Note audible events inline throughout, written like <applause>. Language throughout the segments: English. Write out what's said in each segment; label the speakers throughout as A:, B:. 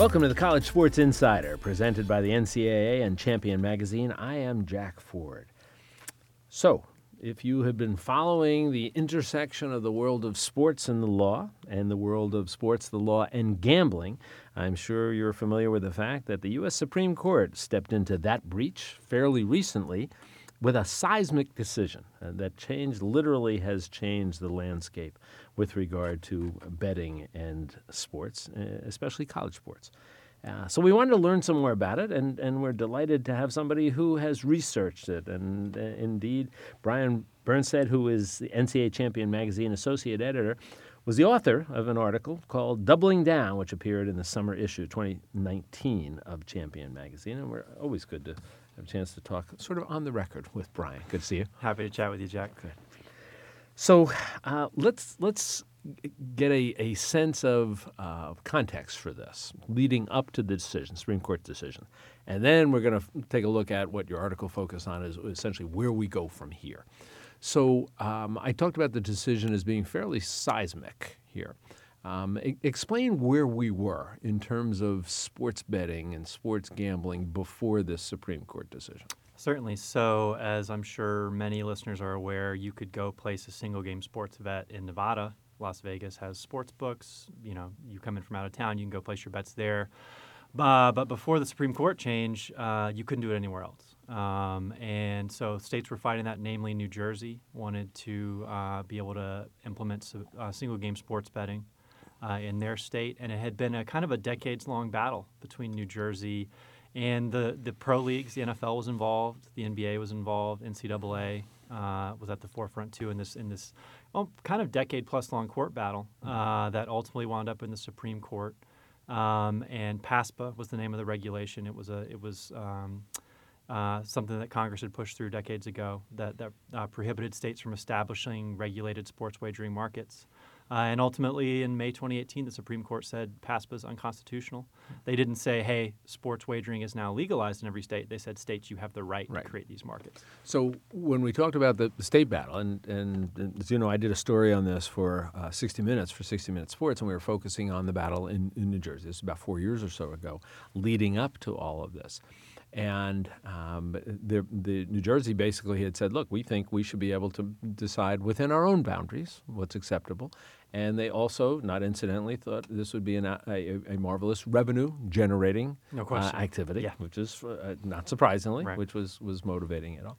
A: Welcome to the College Sports Insider, presented by the NCAA and Champion Magazine. I am Jack Ford. So, if you have been following the intersection of the world of sports and the law, and the world of sports, the law, and gambling, I'm sure you're familiar with the fact that the U.S. Supreme Court stepped into that breach fairly recently with a seismic decision uh, that changed, literally has changed the landscape with regard to betting and sports, uh, especially college sports. Uh, so we wanted to learn some more about it, and, and we're delighted to have somebody who has researched it. And uh, indeed, Brian Burnsed, who is the NCAA Champion Magazine associate editor, was the author of an article called Doubling Down, which appeared in the summer issue 2019 of Champion Magazine. And we're always good to have a chance to talk sort of on the record with Brian. Good to see you.
B: Happy to chat with you, Jack.
A: Good. So uh, let's let's get a, a sense of uh, context for this leading up to the decision, Supreme Court decision, and then we're going to take a look at what your article focused on is essentially where we go from here. So um, I talked about the decision as being fairly seismic here. Um, explain where we were in terms of sports betting and sports gambling before this Supreme Court decision.
B: Certainly. So, as I'm sure many listeners are aware, you could go place a single game sports bet in Nevada. Las Vegas has sports books. You know, you come in from out of town, you can go place your bets there. But before the Supreme Court change, uh, you couldn't do it anywhere else. Um, and so states were fighting that, namely New Jersey wanted to uh, be able to implement uh, single game sports betting uh, in their state. And it had been a kind of a decades long battle between New Jersey and the, the pro leagues. The NFL was involved, the NBA was involved, NCAA uh, was at the forefront too in this, in this well, kind of decade plus long court battle that ultimately wound up in the Supreme Court. Um, and PASPA was the name of the regulation. It was a it was um, uh, something that Congress had pushed through decades ago that that uh, prohibited states from establishing regulated sports wagering markets. Uh, and ultimately, in May 2018, the Supreme Court said PASPA is unconstitutional. They didn't say, hey, sports wagering is now legalized in every state. They said, states, you have the right,
A: Right.
B: to create these markets.
A: So when we talked about the, the state battle, and, and, and as you know, I did a story on this for uh, 60 Minutes for 60 Minutes Sports, and we were focusing on the battle in, in New Jersey. This is about four years or so ago, leading up to all of this. And um, the, the New Jersey basically had said, look, we think we should be able to decide within our own boundaries what's acceptable. And they also, not incidentally, thought this would be an, a, a, marvelous revenue generating
B: No
A: uh, activity,
B: Yeah.
A: which is uh, not surprisingly,
B: Right.
A: which was, was motivating it all.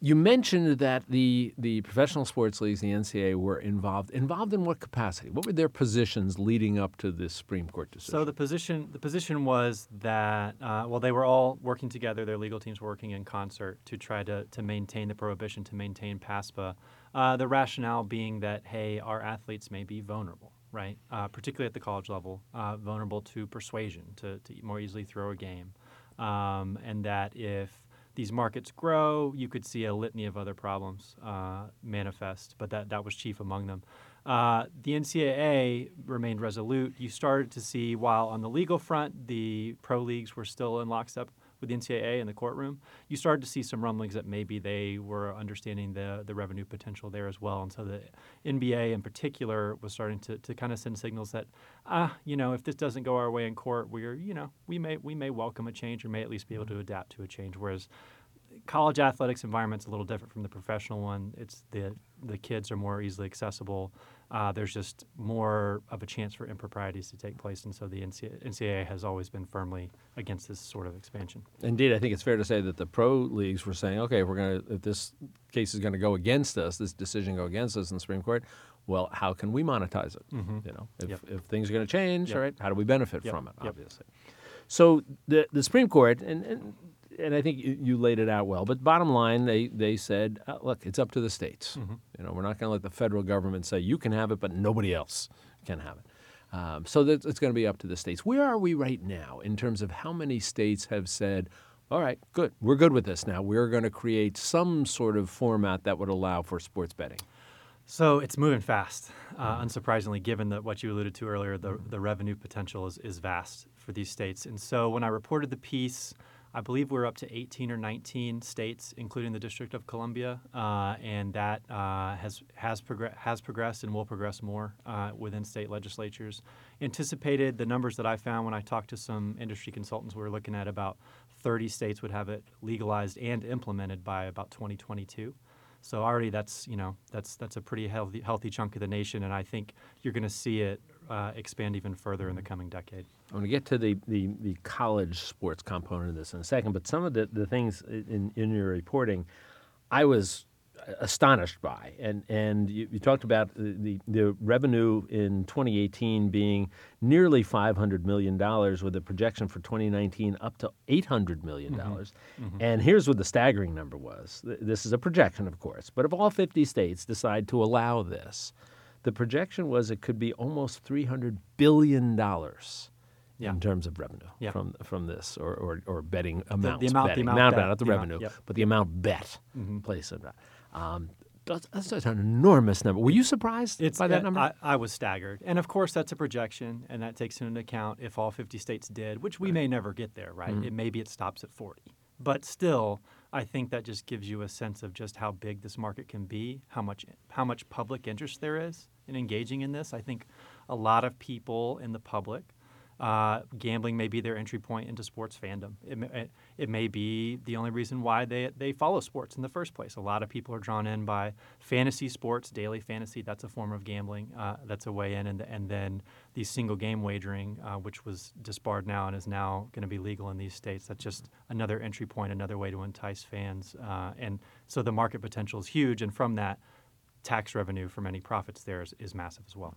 A: You mentioned that the, the professional sports leagues, the NCAA, were involved. Involved in what capacity? What were their positions leading up to this Supreme Court decision?
B: So the position the position was that uh, well they were all working together. Their legal teams were working in concert to try to to maintain the prohibition, to maintain PASPA. Uh, the rationale being that hey, our athletes may be vulnerable, right? Uh, particularly at the college level, uh, vulnerable to persuasion, to, to more easily throw a game, um, and that if these markets grow, you could see a litany of other problems uh, manifest, but that, that was chief among them. Uh, the NCAA remained resolute. You started to see, while on the legal front, the pro leagues were still in lockstep with the NCAA in the courtroom, you started to see some rumblings that maybe they were understanding the, the revenue potential there as well. And so the NBA in particular was starting to, to kind of send signals that, ah, you know, if this doesn't go our way in court, we're, you know, we may, we may welcome a change or may at least be able to adapt to a change. Whereas college athletics environment's a little different from the professional one. It's the the kids are more easily accessible. Uh, there's just more of a chance for improprieties to take place, and so the NCAA, has always been firmly against this sort of expansion.
A: Indeed, I think it's fair to say that the pro leagues were saying, okay, if we're going to, if this case is going to go against us, this decision go against us in the Supreme Court, well, how can we monetize it? You know, if,
B: Yep.
A: if things are going to change,
B: Yep.
A: all right, how do we benefit
B: Yep.
A: from it? Obviously. So the the Supreme Court and. and and I think you, laid it out well. But bottom line, they, they said, uh, look, it's up to the states. You know, we're not going to let the federal government say you can have it, but nobody else can have it. Um, so that it's going to be up to the states. Where are we right now in terms of how many states have said, all right, good, we're good with this now. We're going to create some sort of format that would allow for sports betting.
B: So it's moving fast, uh, unsurprisingly, given that what you alluded to earlier, the, the revenue potential is, is vast for these states. And so when I reported the piece, I believe we're up to 18 or 19 states, including the District of Columbia, uh, and that uh, has has, progr- has progressed and will progress more uh, within state legislatures. Anticipated the numbers that I found when I talked to some industry consultants, we were looking at about 30 states would have it legalized and implemented by about 2022. So already that's you know that's that's a pretty healthy healthy chunk of the nation, and I think you're going to see it uh, expand even further in the coming decade.
A: I'm going to get to the, the, the college sports component of this in a second, but some of the, the things in, in your reporting, I was astonished by. And, and you, you talked about the, the revenue in 2018 being nearly $500 million with a projection for 2019 up to $800 million. Mm-hmm. Mm-hmm. And here's what the staggering number was. This is a projection, of course, but if all 50 states decide to allow this, the projection was it could be almost $300 billion yeah. in terms of revenue yeah. from from this or, or, or betting amounts.
B: The, the amount,
A: betting.
B: the amount,
A: not the, the revenue, amount, but the amount bet mm-hmm. placed in that. Um, that's, that's, an enormous number. Were you surprised
B: it's,
A: by that number?
B: I, I, was staggered. And of course, that's a projection, and that takes into account if all 50 states did, which we right. may never get there, right? Mm-hmm. It, maybe it stops at 40. But still, I think that just gives you a sense of just how big this market can be, how much how much public interest there is in engaging in this. I think a lot of people in the public uh, gambling may be their entry point into sports fandom. It, it, may be the only reason why they, they follow sports in the first place. A lot of people are drawn in by fantasy sports, daily fantasy. That's a form of gambling. Uh, that's a way in. And, and then the single game wagering, uh, which was disbarred now and is now going to be legal in these states. That's just another entry point, another way to entice fans. Uh, and so the market potential is huge. And from that, tax revenue from any profits there is, is massive as well.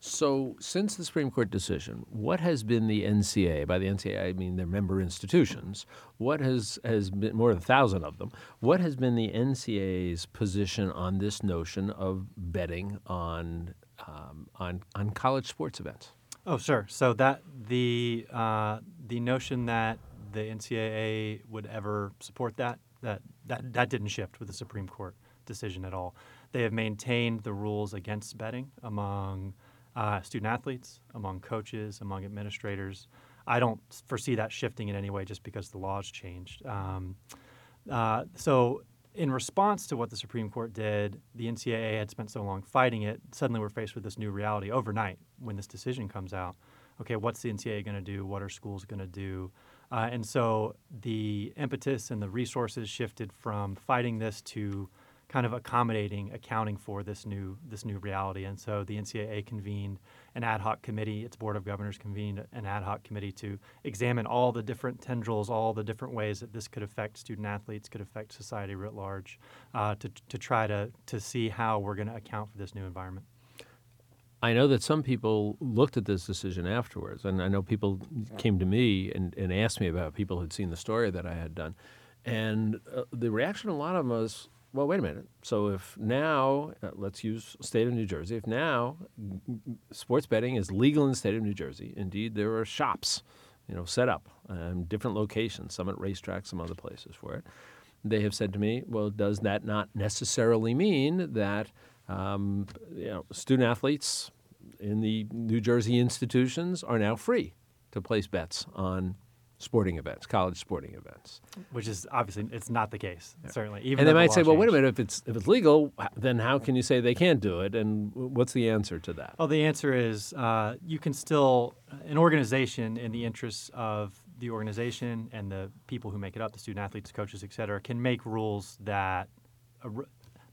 A: So, since the Supreme Court decision, what has been the NCAA? By the NCAA, I mean their member institutions. What has has been more than a thousand of them? What has been the NCAA's position on this notion of betting on um, on on college sports events?
B: Oh, sure. So that the uh, the notion that the NCAA would ever support that that that that didn't shift with the Supreme Court decision at all. They have maintained the rules against betting among uh, student athletes, among coaches, among administrators. I don't foresee that shifting in any way just because the laws changed. Um, uh, so, in response to what the Supreme Court did, the NCAA had spent so long fighting it. Suddenly, we're faced with this new reality overnight when this decision comes out. Okay, what's the NCAA going to do? What are schools going to do? Uh, and so the impetus and the resources shifted from fighting this to kind of accommodating, accounting for this new this new reality. And so the NCAA convened an ad hoc committee. Its board of governors convened an ad hoc committee to examine all the different tendrils, all the different ways that this could affect student athletes, could affect society writ large, uh, to to try to to see how we're going to account for this new environment.
A: I know that some people looked at this decision afterwards, and I know people came to me and, and asked me about people who'd seen the story that I had done. And uh, the reaction a lot of was, well, wait a minute. So if now, uh, let's use state of New Jersey, if now sports betting is legal in the state of New Jersey, indeed there are shops, you know, set up in different locations, some at racetracks, some other places for it. They have said to me, well, does that not necessarily mean that um, you know, student athletes in the New Jersey institutions are now free to place bets on sporting events, college sporting events.
B: Which is obviously it's not the case, yeah. certainly.
A: Even and they might the say, "Well, wait a minute. If it's if it's legal, then how can you say they can't do it?" And what's the answer to that?
B: Well, the answer is uh, you can still an organization in the interests of the organization and the people who make it up, the student athletes, coaches, et cetera, can make rules that. Uh,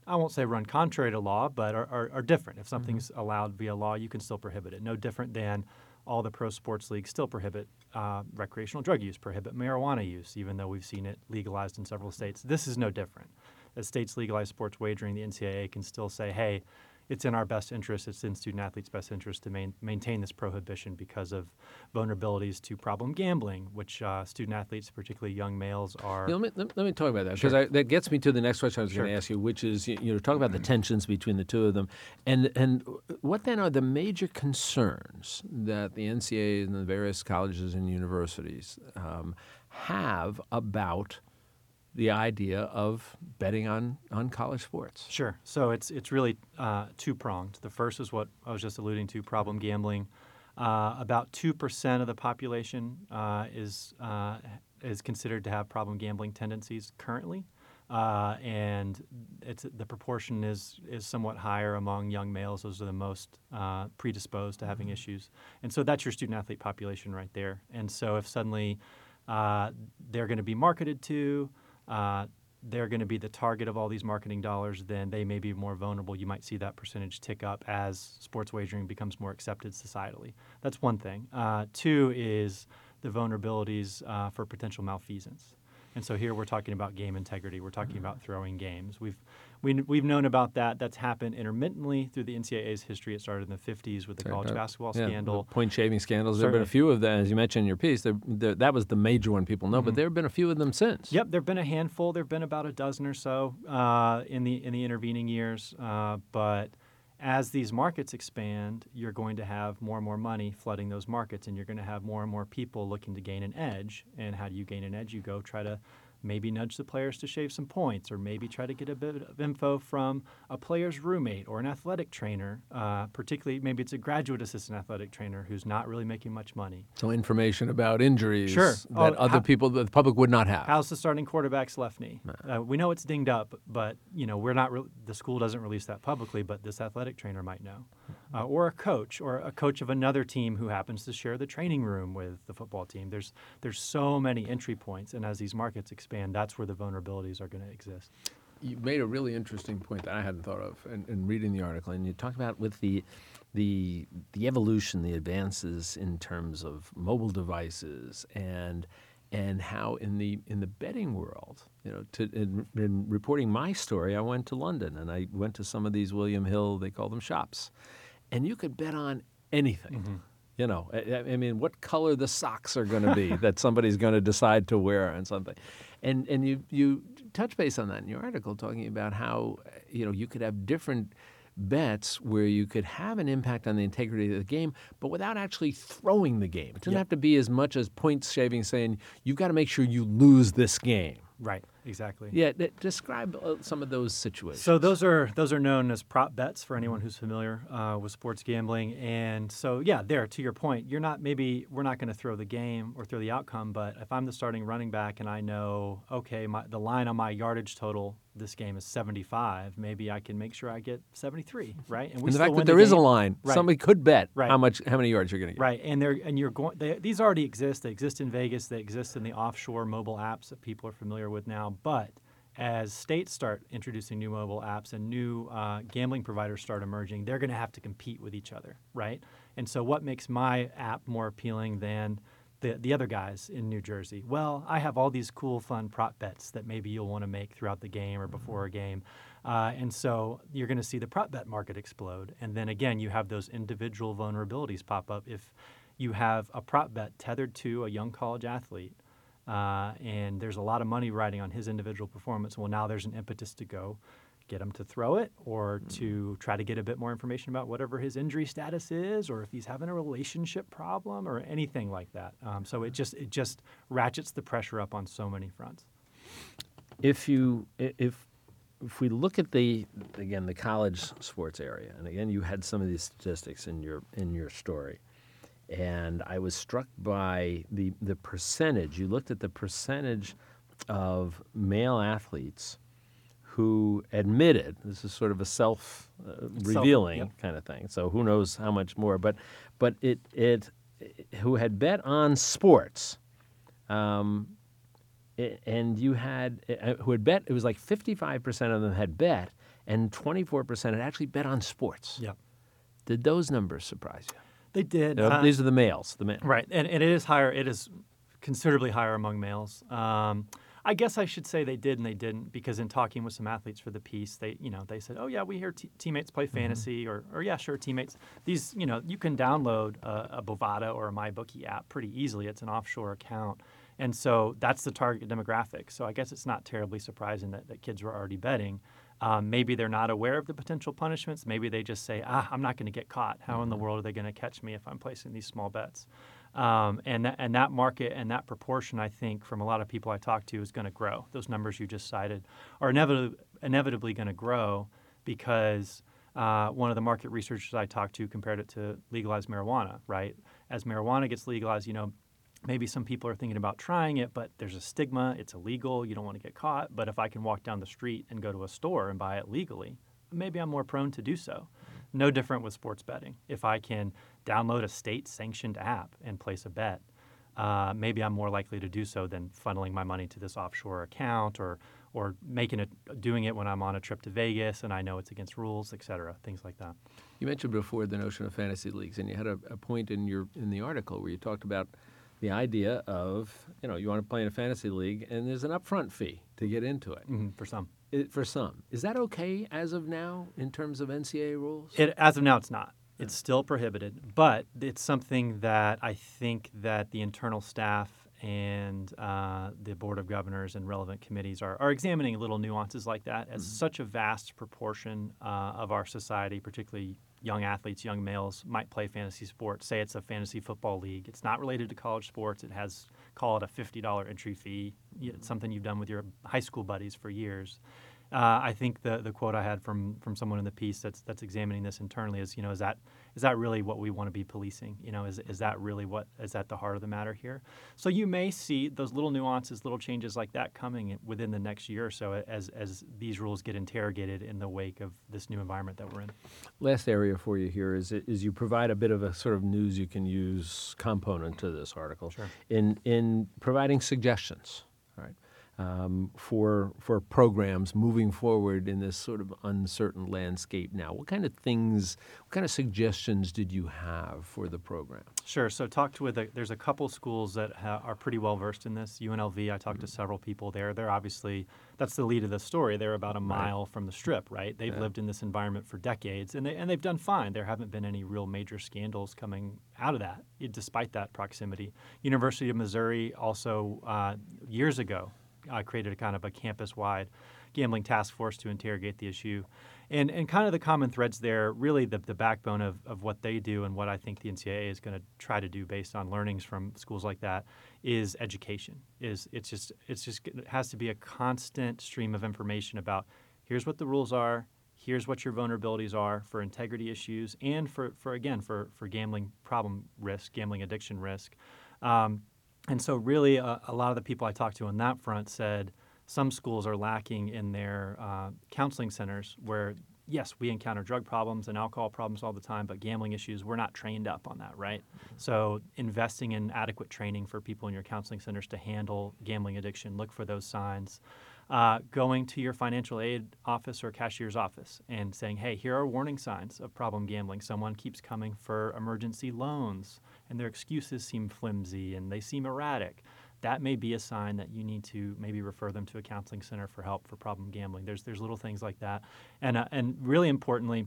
B: I won't say run contrary to law, but are, are, are different. If something's mm-hmm. allowed via law, you can still prohibit it. No different than all the pro sports leagues still prohibit uh, recreational drug use, prohibit marijuana use, even though we've seen it legalized in several states. This is no different. As states legalize sports wagering, the NCAA can still say, hey, it's in our best interest, it's in student athletes' best interest to main, maintain this prohibition because of vulnerabilities to problem gambling, which uh, student athletes, particularly young males, are.
A: You know, let, me, let, me talk about that because sure. that gets me to the next question I was sure. going to ask you, which is you know talk about the tensions between the two of them, and and what then are the major concerns that the NCAA and the various colleges and universities um, have about the idea of betting on, on college sports?
B: Sure. So it's it's really uh, two pronged. The first is what I was just alluding to: problem gambling. Uh, about two percent of the population uh, is uh, is considered to have problem gambling tendencies currently. Uh, and it's the proportion is is somewhat higher among young males. Those are the most uh, predisposed to having issues, and so that's your student athlete population right there. And so if suddenly uh, they're going to be marketed to, uh, they're going to be the target of all these marketing dollars, then they may be more vulnerable. You might see that percentage tick up as sports wagering becomes more accepted societally. That's one thing. Uh, two is the vulnerabilities uh, for potential malfeasance. And so here we're talking about game integrity. We're talking about throwing games. We've we, we've known about that. That's happened intermittently through the NCAA's history. It started in the 50s with the college basketball
A: yeah,
B: scandal.
A: point shaving scandals. There have been a few of them, as you mentioned in your piece. There, there, that was the major one people know, mm-hmm. but there have been a few of them since.
B: Yep, there have been a handful. There have been about a dozen or so uh, in the in the intervening years. Uh, but as these markets expand, you're going to have more and more money flooding those markets, and you're going to have more and more people looking to gain an edge. And how do you gain an edge? You go try to maybe nudge the players to shave some points, or maybe try to get a bit of info from a player's roommate or an athletic trainer. Uh, particularly, maybe it's a graduate assistant athletic trainer who's not really making much money.
A: So information about injuries
B: sure.
A: that oh, other how, people, the public would not have.
B: How's the starting quarterback's left knee? Uh, we know it's dinged up, but you know we're not. Re- the school doesn't release that publicly, but this athletic trainer might know, uh, or a coach, or a coach of another team who happens to share the training room with the football team. There's there's so many entry points, and as these markets expand that's where the vulnerabilities are going to exist.
A: You made a really interesting point that I hadn't thought of in, in reading the article, and you talked about with the the the evolution, the advances in terms of mobile devices and and how in the in the betting world, you know, to, in, in, reporting my story, I went to London and I went to some of these William Hill, they call them shops, and you could bet on anything. Mm-hmm. You know, I, I, mean, what color the socks are going to be <laughs> that somebody's going to decide to wear on something, and and you you touch base on that in your article, talking about how you know you could have different bets where you could have an impact on the integrity of the game, but without actually throwing the game. It doesn't yep. have to be as much as point shaving, saying you've got to make sure you lose this game.
B: Right. Exactly.
A: Yeah. describe uh, some of those situations.
B: So those are those are known as prop bets for anyone who's familiar uh, with sports gambling. And so yeah, there to your point, you're not maybe we're not going to throw the game or throw the outcome, but if I'm the starting running back and I know okay, my, the line on my yardage total this game is 75, maybe I can make sure I get 73, <laughs> right?
A: And, we and the fact that there the is a line, right. somebody could bet right. how much, how many yards you're going to get.
B: Right, and they're and you're going. They, these already exist. They exist in Vegas. They exist in the offshore mobile apps that people are familiar with now. But as states start introducing new mobile apps and new uh, gambling providers start emerging, they're going to have to compete with each other, right? And so, what makes my app more appealing than the, the other guys in New Jersey? Well, I have all these cool, fun prop bets that maybe you'll want to make throughout the game or before a game. Uh, and so you're going to see the prop bet market explode. And then again, you have those individual vulnerabilities pop up. If you have a prop bet tethered to a young college athlete, uh, and there's a lot of money riding on his individual performance, well, now there's an impetus to go get him to throw it or mm-hmm. to try to get a bit more information about whatever his injury status is or if he's having a relationship problem or anything like that. Um, so it just it just ratchets the pressure up on so many fronts.
A: If you if if we look at the again the college sports area, and again you had some of these statistics in your in your story, and I was struck by the the percentage. You looked at the percentage of male athletes who admitted this is sort of a self uh, revealing yep. kind of thing. So who knows how much more, but but it it, it who had bet on sports. Um, it, and you had uh, who had bet it was like 55% of them had bet and 24% had actually bet on sports.
B: Yeah.
A: Did those numbers surprise you?
B: They did.
A: Uh, these are the males, the men.
B: Right. And, and it is higher it is considerably higher among males. Um, I guess I should say they did and they didn't because in talking with some athletes for the piece, they you know they said, oh yeah, we hear t- teammates play mm-hmm. fantasy mm-hmm. or or yeah, sure, teammates. These you know you can download a, a Bovada or a MyBookie app pretty easily. It's an offshore account. And so that's the target demographic. So I guess it's not terribly surprising that, that kids were already betting. Um, maybe they're not aware of the potential punishments. Maybe they just say, ah, I'm not going to get caught. How in the mm-hmm. world are they going to catch me if I'm placing these small bets? Um, and, that, and that market and that proportion, I think, from a lot of people I talk to, is going to grow. Those numbers you just cited are inevitably, inevitably going to grow because uh, one of the market researchers I talked to compared it to legalized marijuana, right? As marijuana gets legalized, you know, maybe some people are thinking about trying it, but there's a stigma. It's illegal. You don't want to get caught. But if I can walk down the street and go to a store and buy it legally, maybe I'm more prone to do so. No different with sports betting. If I can download a state sanctioned app and place a bet, uh, maybe I'm more likely to do so than funneling my money to this offshore account or or making it doing it when I'm on a trip to Vegas and I know it's against rules, et cetera, things like that.
A: You mentioned before the notion of fantasy leagues, and you had a, a point in your in the article where you talked about the idea of you know you want to play in a fantasy league and there's an upfront fee to get into it
B: mm-hmm, for some.
A: It, for some, is that okay as of now in terms of NCAA rules?
B: It, as of now, it's not. It's still prohibited, but it's something that I think that the internal staff and uh, the board of governors and relevant committees are, are examining little nuances like that. As mm-hmm. such a vast proportion uh, of our society, particularly young athletes, young males, might play fantasy sports. Say it's a fantasy football league. It's not related to college sports. It has call it a fifty dollar entry fee. It's something you've done with your high school buddies for years. Uh, I think the the quote I had from from someone in the piece that's that's examining this internally is you know is that is that really what we want to be policing? You know, is is that really what is at the heart of the matter here? So you may see those little nuances, little changes like that coming within the next year or so as as these rules get interrogated in the wake of this new environment that we're in.
A: Last area for you here is is you provide a bit of a sort of news you can use component to this article
B: sure.
A: in in providing suggestions. Um, for for programs moving forward in this sort of uncertain landscape now? What kind of things, what kind of suggestions did you have for the program?
B: Sure. So talked with a, there's a couple schools that ha- are pretty well versed in this. UNLV, I talked mm-hmm. to several people there. They're obviously that's the lead of the story. They're about a mile right. from the strip, right? They've yeah. lived in this environment for decades, and they and they've done fine. There haven't been any real major scandals coming out of that, despite that proximity. University of Missouri also uh, years ago uh, created a kind of a campus-wide gambling task force to interrogate the issue. And, and kind of the common threads there, really the, the backbone of, of what they do and what I think the NCAA is going to try to do based on learnings from schools like that is education. Is it's just it's just it has to be a constant stream of information about here's what the rules are, here's what your vulnerabilities are for integrity issues and for, for again for, for gambling problem risk, gambling addiction risk. Um, and so, really, uh, a lot of the people I talked to on that front said some schools are lacking in their uh, counseling centers where, yes, we encounter drug problems and alcohol problems all the time, but gambling issues, we're not trained up on that, right? So, investing in adequate training for people in your counseling centers to handle gambling addiction, look for those signs uh, going to your financial aid office or cashier's office and saying, hey, here are warning signs of problem gambling. Someone keeps coming for emergency loans and their excuses seem flimsy and they seem erratic. That may be a sign that you need to maybe refer them to a counseling center for help for problem gambling. There's, there's little things like that. And, uh, and really importantly,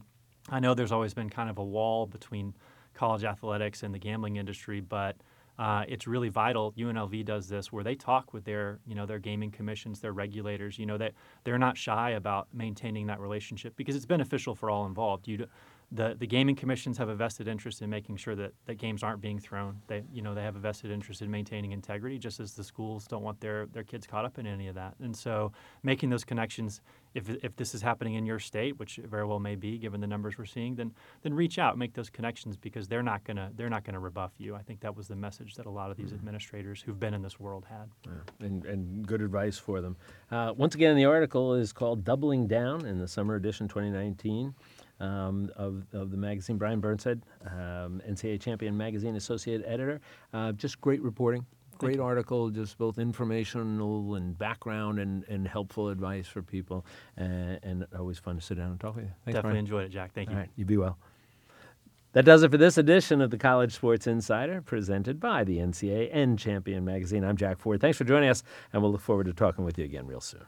B: I know there's always been kind of a wall between college athletics and the gambling industry, but uh, it's really vital. UNLV does this where they talk with their, you know, their gaming commissions, their regulators. You know that they're not shy about maintaining that relationship because it's beneficial for all involved. You, the, the gaming commissions have a vested interest in making sure that, that games aren't being thrown. They you know they have a vested interest in maintaining integrity, just as the schools don't want their, their kids caught up in any of that. And so making those connections, if, if this is happening in your state, which very well may be given the numbers we're seeing, then then reach out, make those connections because they're not gonna they're not gonna rebuff you. I think that was the message that a lot of these mm-hmm. administrators who've been in this world had.
A: Yeah. And, and good advice for them. Uh, once again, the article is called "Doubling Down" in the summer edition 2019 um, of, of the magazine. Brian Burnsed, um, NCAA Champion Magazine Associate Editor. Uh, just great reporting. Great article, just both informational and background and, and helpful advice for people. Uh, and always fun to sit down and talk with you.
B: Thanks, Definitely Brian. enjoyed it, Jack. Thank
A: you.
B: All
A: right, you be well. That does it for this edition of the College Sports Insider, presented by the NCAA and Champion Magazine. I'm Jack Ford. Thanks for joining us, and we'll look forward to talking with you again real soon.